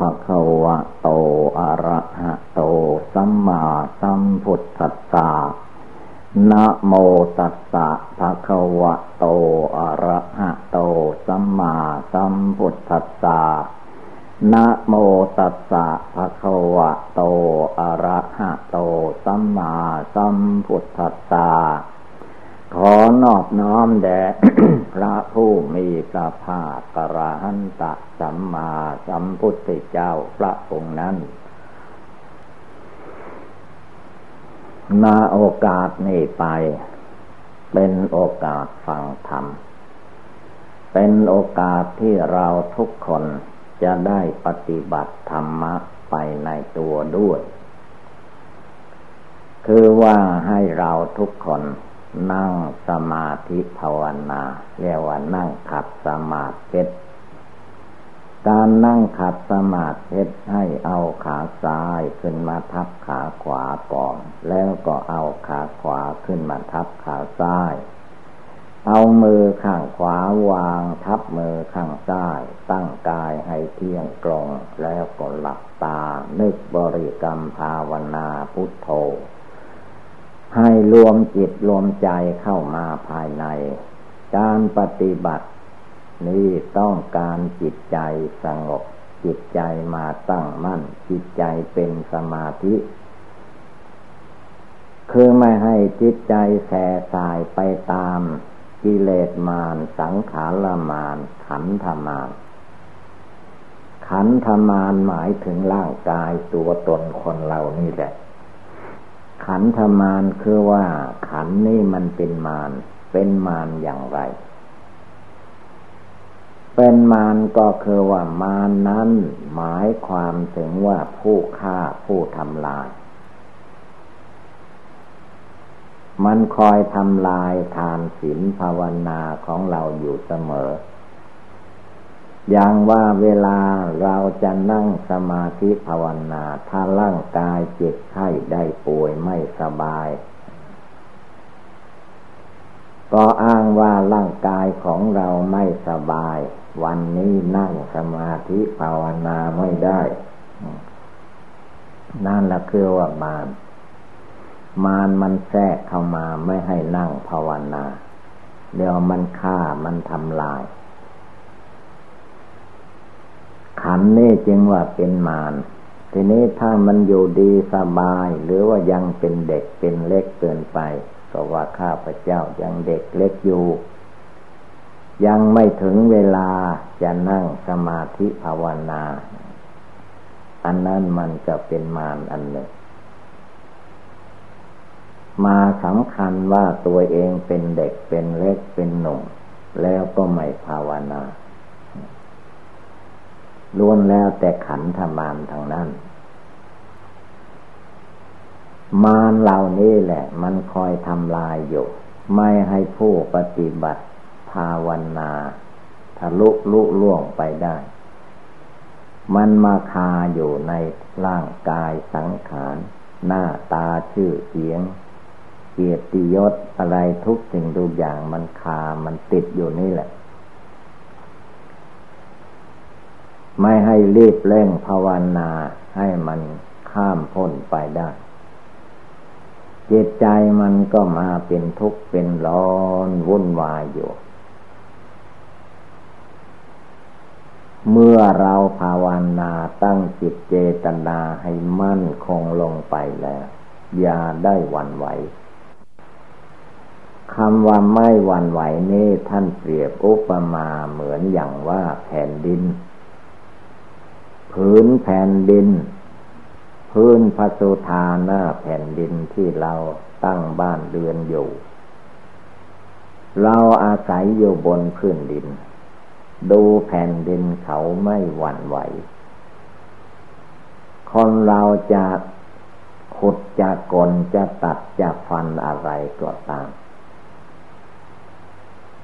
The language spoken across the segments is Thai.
ภะคะวะโต อะระหะโต สัมมาสัมพุทธัสสะนะโมตัสสะภะคะวะโต อะระหะโต สัมมาสัมพุทธัสสะนะโมตัสสะภะคะวะโต อะระหะโต สัมมาสัมพุทธัสสะ ขอนอบน้อมแด่พระผู้มีพระภาคกระหันตะสัมมาสัมพุทธเจ้าพระองค์นั้นนาโอกาสนี้ไป เป็นโอกาสฟังธรรม เป็นโอกาสที่เราทุกคนจะได้ปฏิบัติธรรมะไปในตัวด้วย คือว่าให้เราทุกคน นั่งสมาธิภาวนาเรียกว่านั่งขัดสมาธิการนั่งขัดสมาธิให้เอาขาซ้ายขึ้นมาทับขาขวาก่อน แล้วก็เอาขาขวาขึ้นมาทับขาซ้าย เอามือข้างขวาวางทับมือข้างซ้าย ตั้งกายให้เที่ยงตรง แล้วก็หลับตา นึกบริกรรมภาวนาพุทโธ ให้รวมจิตรวมใจเข้ามาภายใน การปฏิบัติ นี้ต้องการจิตใจสงบ จิตใจมาตั้งมั่น จิตใจเป็นสมาธิ คือไม่ให้จิตใจแส่สายไปตามกิเลสมารสังขารมารขันธมารขันธมารหมายถึงร่างกายตัวตนคนเรานี่แหละ ขันธมารคือว่า ขันนี่มันเป็นมารเป็นมารอย่างไร เป็นมารก็คือว่ามารนั้น หมายความถึงว่าผู้ฆ่าผู้ทำลาย มันคอยทำลายทานศีลภาวนาของเราอยู่เสมอ อย่างว่าเวลาเราจะนั่งสมาธิภาวนา ถ้าร่างกายเจ็บไข้ได้ป่วยไม่สบาย ก็อ้างว่าร่างกายของเราไม่สบาย วันนี้นั่งสมาธิภาวนาไม่ได้ นั่นแหละคือว่ามารมารมันแทรกเข้ามาไม่ให้นั่งภาวนา เดี๋ยวมันฆ่ามันทำลาย ขันนี่จึงว่าเป็นมารทีนี้ถ้ามันอยู่ดีสบาย หรือว่ายังเป็นเด็กเป็นเล็กเกินไป ก็ว่าข้าพเจ้ายังเด็กเล็กอยู่ ยังไม่ถึงเวลาจะนั่งสมาธิภาวนา อันนั้นมันจะเป็นมารอันหนึ่ง มาสำคัญว่าตัวเองเป็นเด็กเป็นเล็กเป็นหนุ่ม แล้วก็ไม่ภาวนา ล้วนแล้วแต่ขันธมารทางนั้น มารเหล่านี้แหละ มันคอยทำลายอยู่ ไม่ให้ผู้ปฏิบัติภาวนาทะลุลุล่วงไปได้ มันมาคาอยู่ในร่างกายสังขาร หน้าตาชื่อเสียง เกียรติยศอะไรทุกสิ่งทุกอย่างมันคา มันติดอยู่นี่แหละ ไม่ให้รีบเร่งภาวนาให้มันข้ามพ้นไปได้ จิตใจมันก็มาเป็นทุกข์เป็นร้อนวุ่นวายอยู่ เมื่อเราภาวนาตั้งจิตเจตนาให้มั่นคงลงไปแล้ว อย่าได้หวั่นไหวคำว่าไม่หวั่นไหวนี่ท่านเปรียบอุปมาเหมือนอย่างว่าแผ่นดิน ผืนแผ่นดิน พื้นพระสุธาหน้าแผ่นดินที่เราตั้งบ้านเรือนอยู่ เราอาศัยอยู่บนพื้นดิน ดูแผ่นดินเขาไม่หวั่นไหว คนเราจะขุดจะกลจะตัดจะฟันอะไรก็ตาม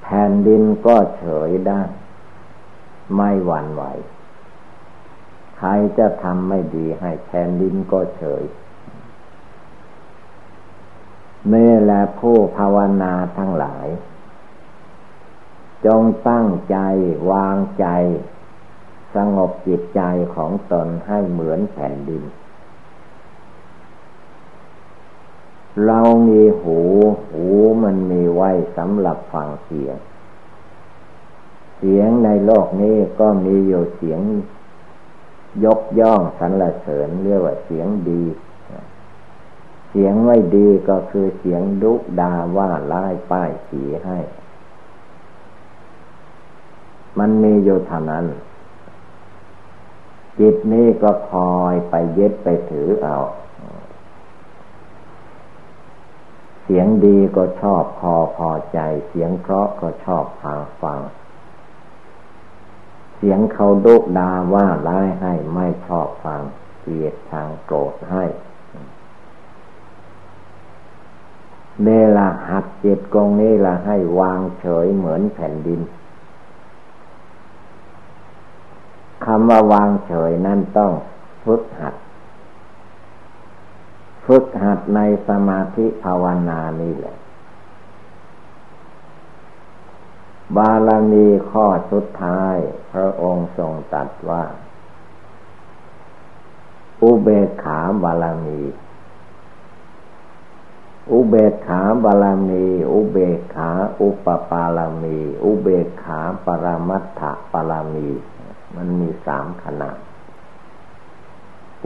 แผ่นดินก็เฉยได้ ไม่หวั่นไหว ใครจะทำไม่ดีให้แผ่นดินก็เฉยนี่แหละผู้ภาวนาทั้งหลาย จงตั้งใจวางใจสสงบจิตใจของตนให้เหมือนแผ่นดิน เรามีหู หูมันมีไว้สำหรับฟังเสียง เสียงในโลกนี้ก็มีอยู่เสียง ยกย่องสรรเสริญเรียกว่าเสียงดี เสียงไม่ดีก็คือเสียงดุดาว่าร้ายป้ายสีให้ มันมีอยู่เท่านั้น จิตนี้ก็คอยไปยึดไปถือเอา เสียงดีก็ชอบพอพอใจ เสียงเพราะก็ชอบฟังฟัง เสียงเขาดุดาว่าร้ายให้ไม่ชอบฟังเกลียดทางโกรธให้เวลาหัดจิตกองนี้ละให้วางเฉยเหมือนแผ่นดินคำว่าวางเฉยนั้นต้องฝึกหัด ฝึกหัดในสมาธิภาวนานี่แหละ บาลมีข้อสุดท้าย พระองค์ทรงตัดว่า อุเบกขาบาลมี อุเบกขาบาลมี อุเบกขาอุปปาลมี อุเบกขาปรมัตถปาลมี มันมีสามขนาด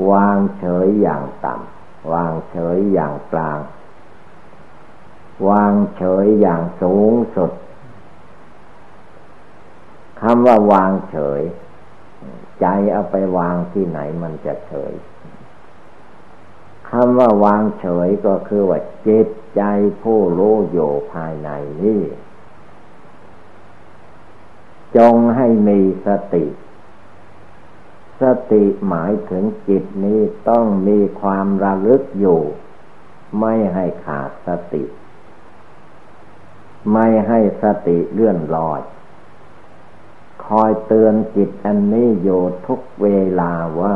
วางเฉยอย่างต่ำ วางเฉยอย่างกลาง วางเฉยอย่างสูงสุด คำว่าวางเฉย ใจเอาไปวางที่ไหนมันจะเฉยคำว่าวางเฉยก็คือว่าจิตใจผู้รู้อยู่ภายในนี้จงให้มีสติ สติหมายถึงจิตนี้ต้องมีความระลึกอยู่ ไม่ให้ขาดสติ ไม่ให้สติเลื่อนลอย อยเตือนจิตอันนี้อยู่ทุกเวลาว่า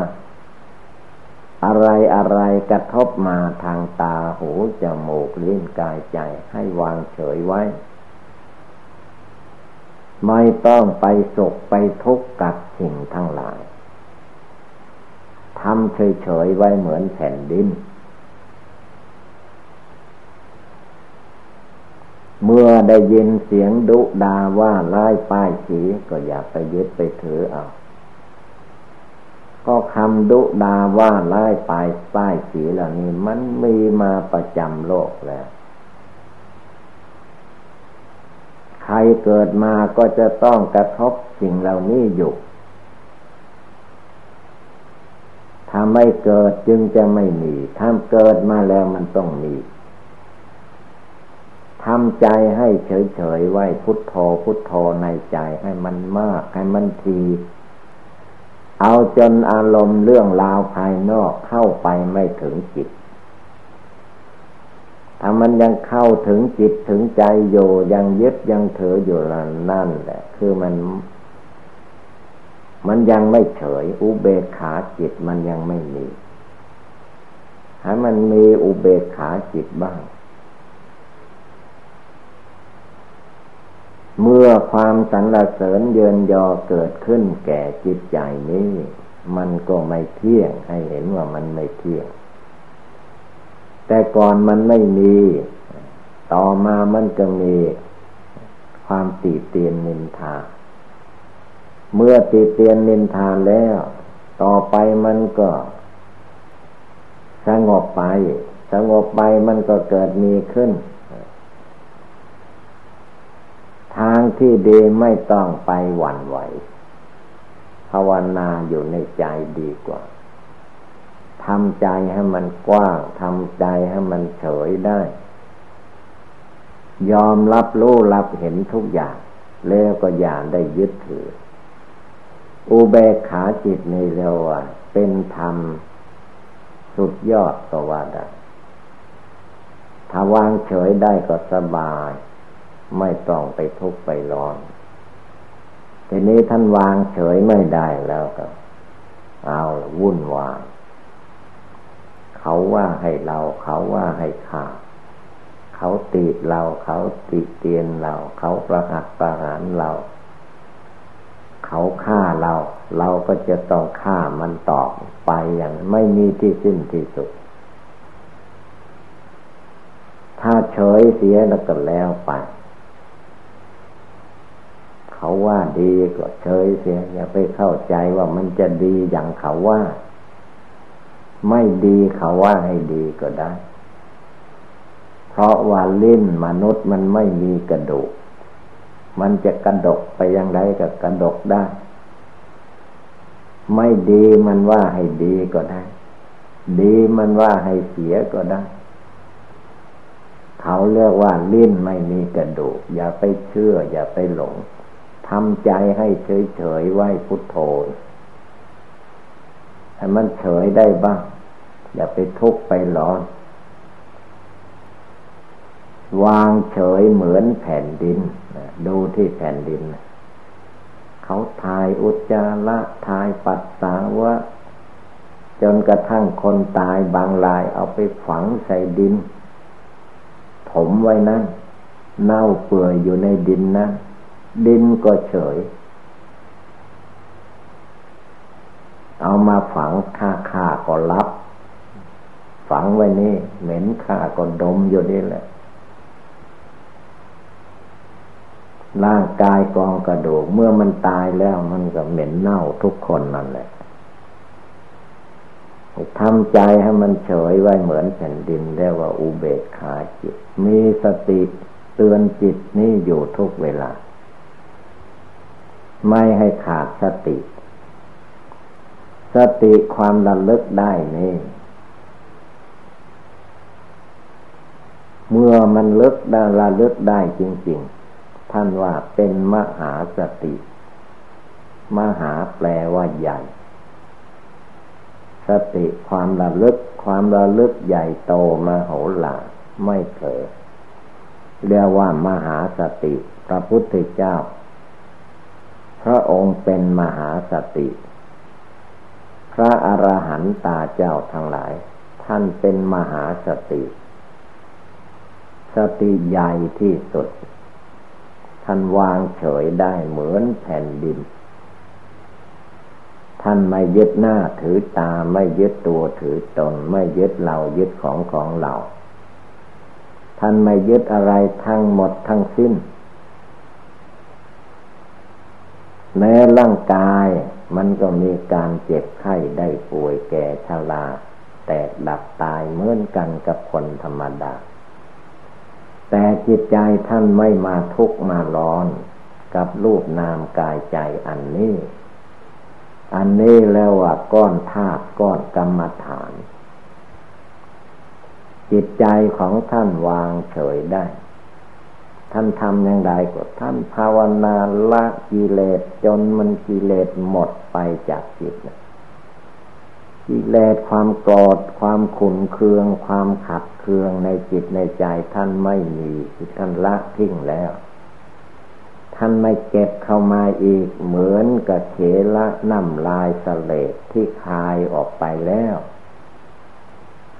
อะไรอะไรกระทบมาทางตาหูจมูกลิ้นกายใจให้วางเฉยไว้ ไม่ต้องไปสุขไปทุกข์กับสิ่งทั้งหลายทำเฉยๆไว้เหมือนแผ่นดิน เมื่อได้ยินเสียงดุดาว่าไล่ป้ายสีก็อย่าไปยึดไปถือเอา ก็คำดุดาว่าไล่ป้ายป้ายสีเหล่านี้ มันมีมาประจำโลกแล้ว ใครเกิดมาก็จะต้องกระทบสิ่งเหล่านี้อยู่ถ้าไม่เกิดจึงจะไม่มี ถ้าเกิดมาแล้วมันต้องมี ทำใจให้เฉยๆไว้พุทโธพุทโธในใจให้มันมากให้มันทีเอาจนอารมณ์เรื่องราวภายนอกเข้าไปไม่ถึงจิต ถ้ามันยังเข้าถึงจิตถึงใจอยู่ยังยึดยังถืออยู่นั่นแหละ คือมัน มันยังไม่เฉย อุเบกขาจิตมันยังไม่มี ให้มันมีอุเบกขาจิตบ้าง เมื่อความสรรเสริญเยินยอเกิดขึ้นแก่จิตใจนี้ มันก็ไม่เที่ยงให้เห็นว่ามันไม่เที่ยง แต่ก่อนมันไม่มี ต่อมามันก็มีความตีเตียนนินทา เมื่อติเตียนนินทาแล้ว ต่อไปมันก็สงบไป สงบไปมันก็เกิดมีขึ้น ทางที่ดีไม่ต้องไปหวั่นไหว ภาวนาอยู่ในใจดีกว่าทำใจให้มันกว้างทำใจให้มันเฉยได้ ยอมรับรู้รับเห็นทุกอย่าง แล้วก็อย่าได้ยึดถือ อุเบกขาจิตนี่เรียกว่า เป็นธรรม สุดยอดก็ว่าได้ถ้าวางเฉยได้ก็สบาย ไม่ต้องไปทุกข์ไปร้อน ทีนี้ท่านวางเฉยไม่ได้แล้วก็ เอาวุ่นวายเขาว่าให้เราเขาว่าให้ขาดเขาตีดเราเขาติเตียนเรา เขาประหัตประหารเรา เขาฆ่าเรา เราก็จะต้องฆ่ามันตอบไปอย่างไม่มีที่สิ้นที่สุด ถ้าเฉยเสียแล้วก็แล้วไป เขาว่าดีก็เฉยเสียอย่าไปเข้าใจว่ามันจะดีอย่างเขาว่า ไม่ดีเขาว่าให้ดีก็ได้ เพราะว่าลิ้นมนุษย์มันไม่มีกระดูก มันจะกระดกไปยังไงก็กระดกได้ ไม่ดีมันว่าให้ดีก็ได้ ดีมันว่าให้เสียก็ได้เขาเรียกว่าลิ้นไม่มีกระดูก อย่าไปเชื่อ อย่าไปหลง ทำใจให้เฉยๆไหวพุทโธให้มันเฉยได้บ้าง อย่าไปทุกข์ไปร้อน วางเฉยเหมือนแผ่นดิน ดูที่แผ่นดิน เขาทายอุจจาระทายปัสสาวะ จนกระทั่งคนตายบางรายเอาไปฝังใส่ดิน ถมไว้นั้นเน่าเปื่อยอยู่ในดินนั้น ดินก็เฉย เอามาฝังค่าค่าก็รับ ฝังไว้นี่ เหม็นค่าก็ดมอยู่นี่แหละ ร่างกายกองกระดูก เมื่อมันตายแล้วมันก็เหม็นเน่าทุกคนนั่นแหละทำใจให้มันเฉยไว้เหมือนแผ่นดินเรียกว่าอุเบกขาจิต มีสติเตือนจิตนี่อยู่ทุกเวลา ไม่ให้ขาดสติ สติความระลึกได้นี่เมื่อมันลึกได้ระลึกได้จริง ๆ ท่านว่าเป็นมหาสติ มหาแปลว่าใหญ่ สติความระลึก ความระลึกใหญ่โตมโหฬารไม่เผลอเรียกว่ามหาสติ พระพุทธเจ้า พระองค์เป็นมหาสติ พระอรหันตาเจ้าทั้งหลาย ท่านเป็นมหาสติ สติใหญ่ที่สุด ท่านวางเฉยได้เหมือนแผ่นดิน ท่านไม่ยึดหน้าถือตาไม่ยึดตัวถือตน ไม่ยึดเรายึดของของเรา ท่านไม่ยึดอะไรทั้งหมดทั้งสิ้น แม้ร่างกายมันก็มีการเจ็บไข้ได้ป่วยแก่ชราแตกดับตายเหมือนกันกับคนธรรมดา แต่จิตใจท่านไม่มาทุกข์มาร้อน กับรูปนามกายใจอันนี้ อันนี้แล้วว่าก้อนธาตุก้อนกรรมฐาน จิตใจของท่านวางเฉยได้ ท่านทำอย่างไรก็ท่านภาวนาละกิเลสจนมันกิเลสหมดไปจากจิตนะกิเลสความโกรธความขุนเคือง ความขัดเคืองในจิตในใจท่านไม่มีท่านละทิ้งแล้ว ท่านไม่เก็บเข้ามาอีก เหมือนกับเขละน้ำลายสเลดที่คายออกไปแล้ว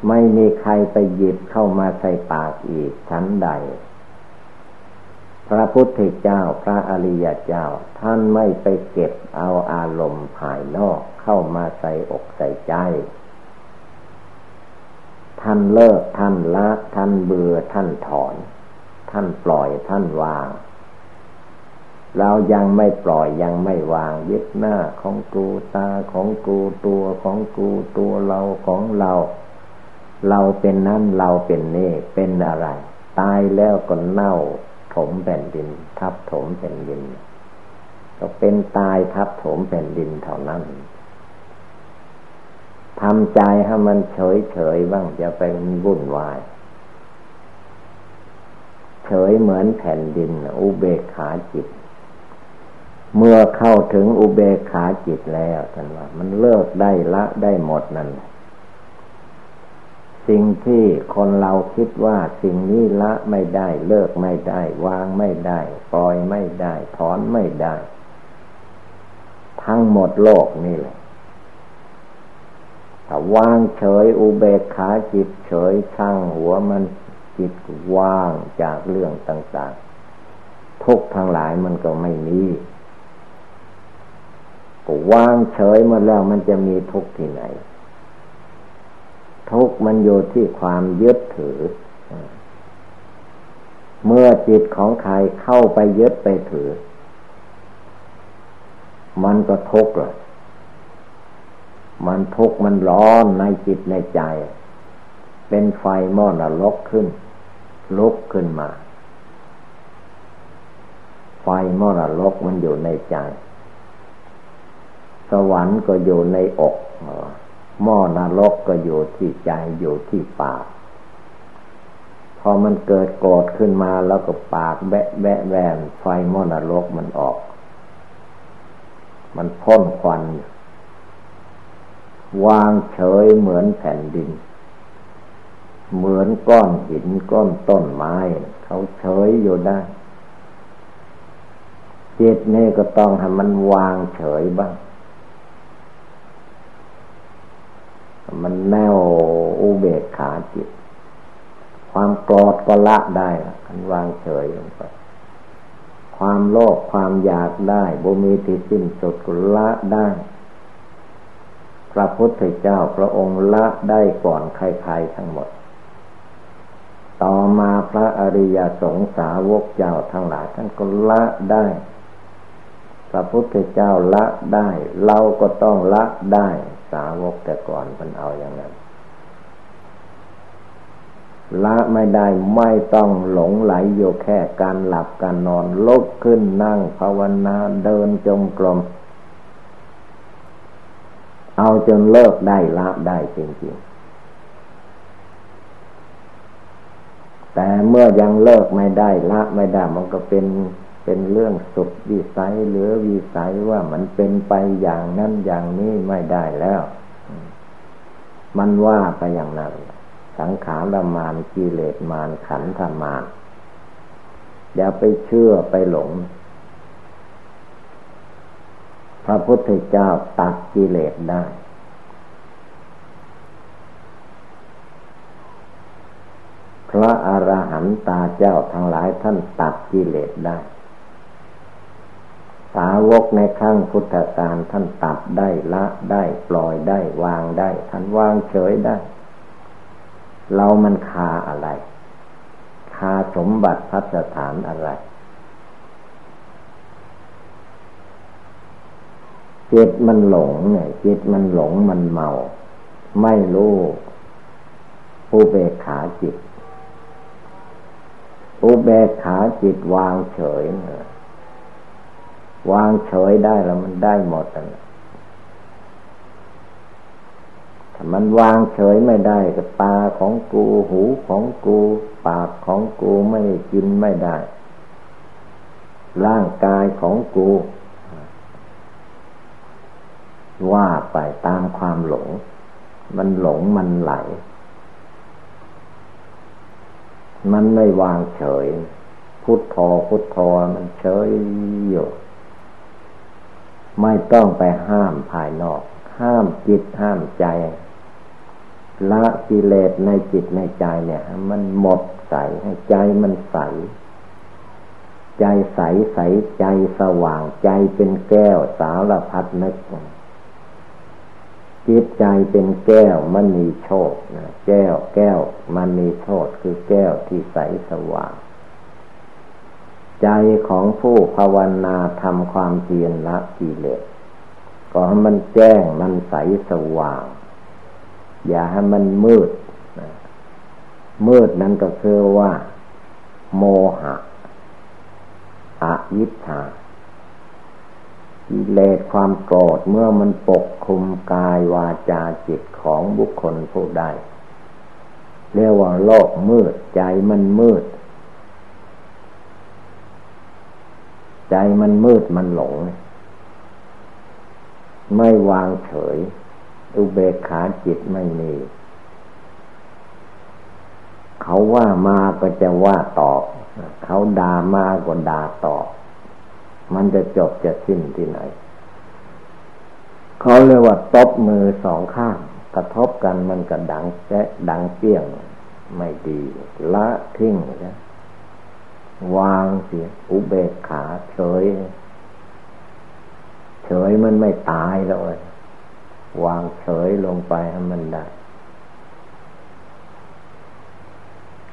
ไม่มีใครไปหยิบเข้ามาใส่ปากอีกชั้นใด พระพุทธเจ้าพระอริยเจ้า ท่านไม่ไปเก็บเอาอารมณ์ภายนอกเข้ามาใส่อกใส่ใจ ท่านเลิกท่านละท่านเบื่อท่านถอน ท่านปล่อยท่านวาง เรายังไม่ปล่อยยังไม่วางยึดหน้าของกูตาของกูตัวของกูตัวเราของเรา เราเป็นนั่นเราเป็นนี่เป็นอะไร ตายแล้วก็เน่า ถมแผ่นดิน ทับถมแผ่นดิน ก็เป็นตายทับถมแผ่นดินเท่านั้นทำใจให้มันเฉยเฉยบ้างจะไปวุ่นวาย เฉยเหมือนแผ่นดิน อุเบกขาจิต เมื่อเข้าถึงอุเบกขาจิตแล้วท่านว่า มันเลิกได้ละได้หมดนั่น สิ่งที่คนเราคิดว่าสิ่งนี้ละไม่ได้เลิกไม่ได้ วางไม่ได้ ปล่อยไม่ได้ ถอนไม่ได้ ทั้งหมดโลกนี่แหละถ้าวางเฉยอุเบกขาจิตเฉยช่างหัวมันจิตว่างจากเรื่องต่าง ๆ ทุกทั้งหลายมันก็ไม่มีก็วางเฉยมดแล้วมันจะมีทุกที่ไหน ทุกข์มันอยู่ที่ความยึดถือ เมื่อจิตของใครเข้าไปยึดไปถือ มันก็ทุกข์เลยมันทุกข์มันร้อนในจิตในใจ เป็นไฟมอดนรกขึ้นลุกขึ้นมา ไฟมอดนรกมันอยู่ในใจ สวรรค์ก็อยู่ในอก หม้อนรกก็อยู่ที่ใจอยู่ที่ปาก พอมันเกิดโกรธขึ้นมาแล้วก็ปากแบะแบะแวนไฟหม้อนรกมันออกมันพ่นควัน วางเฉยเหมือนแผ่นดิน เหมือนก้อนหินก้อนต้นไม้ เขาเฉยอยู่ได้ จิตนี่ก็ต้องให้มันวางเฉยบ้าง มันแน่วอุเบกขาจิต ความโกรธก็ละได้มันวางเฉยลงไป ความโลภความอยากได้บุมีที่สิ้นสุดก็ละได้ พระพุทธเจ้าพระองค์ละได้ก่อนใครๆทั้งหมด ต่อมาพระอริยสงสาวกเจ้าทั้งหลายท่านก็ละได้ ระพุทธเจ้าละได้ เราก็ต้องละได้สาวกแต่ก่อนมันเอาอย่างนั้น ละไม่ได้ไม่ต้องหลงไหลอยู่แค่การหลับการนอนลุกขึ้นนั่งภาวนาเดินจงกรมเอาจนเลิกได้ละได้จริงๆ แต่เมื่อยังเลิกไม่ได้ละไม่ได้มันก็เป็น เป็นเรื่องสุดวิสัยหรือวิสัยว่ามันเป็นไปอย่างนั้นอย่างนี้ไม่ได้แล้ว มันว่าไปอย่างนั้น สังขารมานกิเลสมานขันธมานอย่าไปเชื่อไปหลง พระพุทธเจ้าตัดกิเลสได้พระอรหันตาเจ้าทั้งหลายท่านตัดกิเลสได้ สาวกในครั้งพุทธกาลท่านตัดได้ละได้ปล่อยได้วางได้ ท่านวางเฉยได้ เรามันคาอะไร คาสมบัติพัฒฐานอะไรจิตมันหลงเนี่ยจิตมันหลงมันเมา ไม่รู้อุเบกขาจิตอุเบกขาจิตวางเฉยเนี่ย วางเฉยได้แล้วมันได้หมดนะถ้ามันวางเฉยไม่ได้ก็ตาของกูหูของกู ปากของกูไม่กินไม่ได้ ร่างกายของกู ว่าไปตามความหลง มันหลงมันไหล มันไม่วางเฉย พุทโธพุทโธมันเฉยอยู่ ไม่ต้องไปห้ามภายนอก ห้ามจิตห้ามใจ ละกิเลสในจิตในใจเนี่ย มันหมดใสให้ใจมันใส ใจใสใสใจสว่างใจเป็นแก้วสารพัดนึกจิตใจเป็นแก้วมันมีโชดนะแก้วแก้วมันมีโชดคือแก้วที่ใสสว่าง ใจของผู้ภาวนาทำความเพียรละกิเลสก็ให้มันแจ้งมันใสสว่าง อย่าให้มันมืด มืดนั้นก็คือว่า โมหะอวิชชากิเลสความโกรธเมื่อมันปกคลุมกายวาจาจิตของบุคคลผู้ใดเรียกว่าโลกมืดใจมันมืด ใจมันมืดมันหลง ไม่วางเฉย อุเบกขาจิตไม่มี เขาว่ามาก็จะว่าตอบ เขาด่ามาก็ด่าตอบ มันจะจบจะสิ้นที่ไหน เขาเรียกว่าตบมือสองข้าง กระทบกันมันก็ดังแจ๊ดังเปี้ยง ไม่ดี ละทิ้งนะ วางเสีย อุเบกขาเฉย เฉยมันไม่ตายแล้ววางเฉยลงไปให้มันได้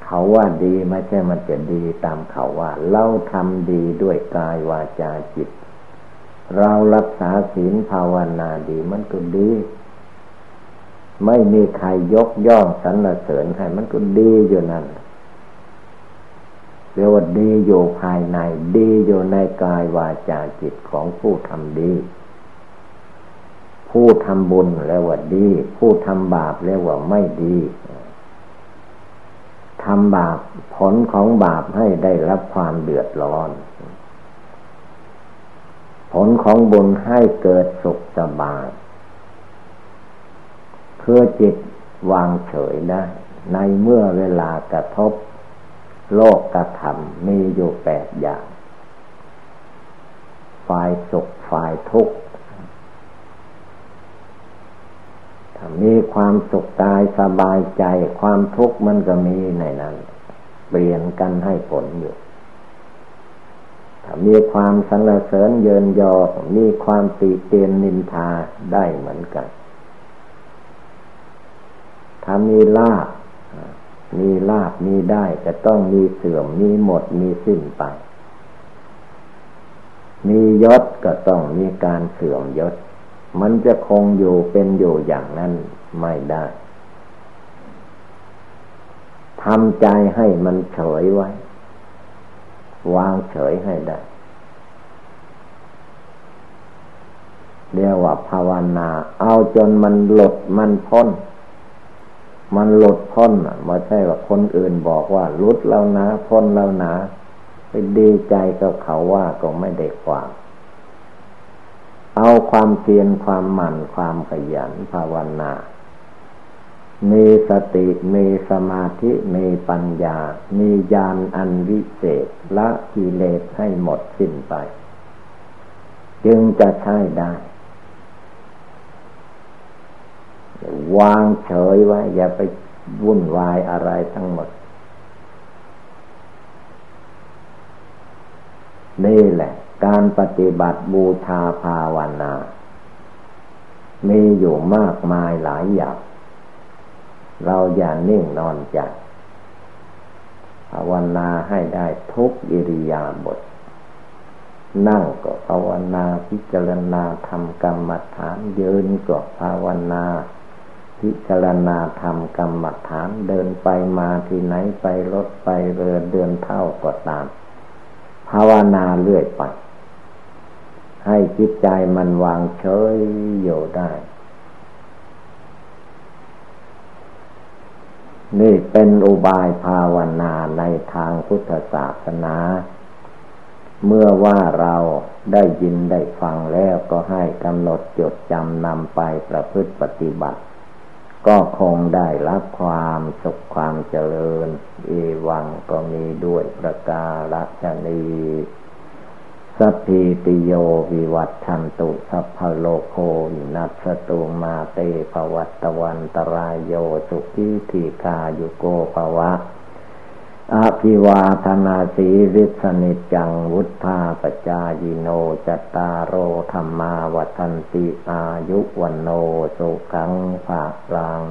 เขาว่าดีไม่ใช่มันจะดีตามเขาว่า เราทำดีด้วยกายวาจาจิต เรารักษาศีลภาวนาดีมันก็ดี ไม่มีใครยกย่องสรรเสริญใครมันก็ดีอยู่นั่น เรียกว่าดีอยู่ภายใน ดีอยู่ในกายวาจาจิตของผู้ทำดี ผู้ทำบุญเรียกว่าดี ผู้ทำบาปเรียกว่าไม่ดีทำบาปผลของบาปให้ได้รับความเดือดร้อน ผลของบุญให้เกิดสุขสบายเพื่อจิตวางเฉยได้ ในเมื่อเวลากระทบ โลกกระทำมีอยู่แปดอย่าง ฝ่ายสุขฝ่ายทุกข์ถ้ามีความสุขกายสบายใจ ความทุกข์มันก็มีในนั้น เปลี่ยนกันให้ผลอยู่ ถ้ามีความสรรเสริญเยินยอ มีความติเตียนนินทาได้เหมือนกัน ถ้ามีลาภ มีลาบมีได้จะต้องมีเสื่อมมีหมดมีสิ้นไป มียศก็ต้องมีการเสื่อมยศ มันจะคงอยู่เป็นอยู่อย่างนั้นไม่ได้ทำใจให้มันเฉยไว้ วางเฉยให้ได้เรียกว่าภาวนา เอาจนมันหลดมันพ้น มันหลุดพ้นไม่ใช่ว่าคนอื่นบอกว่าหลุดแล้วนะ พ้นแล้วนะไปดีใจกับเขาว่าก็ไม่ได้ความเอาความเพียรความหมั่นความขยันภาวนา มีสติ มีสมาธิ มีปัญญา มีญาณอันวิเศษ ละกิเลสให้หมดสิ้นไป จึงจะใช้ได้ วางเฉยไว้ อย่าไปวุ่นวายอะไรทั้งหมด นี่แหละ การปฏิบัติบูชาภาวนา มีอยู่มากมายหลายอย่าง เราอย่านิ่งนอนใจภาวนาให้ได้ทุกอิริยาบถนั่งก็ภาวนาพิจารณาทำกรรมฐานยืนก็ภาวนา พิจารณาธรรมกรรมฐานเดินไปมาที่ไหนไปรถไปเรือเดินเท่าก็ตาม ภาวนาเรื่อยไป ให้จิตใจมันวางเฉยอยู่ได้ นี่เป็นอุบายภาวนาในทางพุทธศาสนา เมื่อว่าเราได้ยินได้ฟังแล้วก็ให้กำหนดจดจำนำไปประพฤติปฏิบัติ ก็คงได้รับความสุขความเจริญ เอวังก็มีด้วยประกาศนีสัพพิติโยวิวัตชันตุสัพพโลโคนัสตุมาเตภวัตวันตรายโยสุขีทีคายุโกภวะ อภิวาธนาสีริสนิจังวุธาปจายโนจตารโอธรรมาวัันติอายุวันโนสุขังภาลัง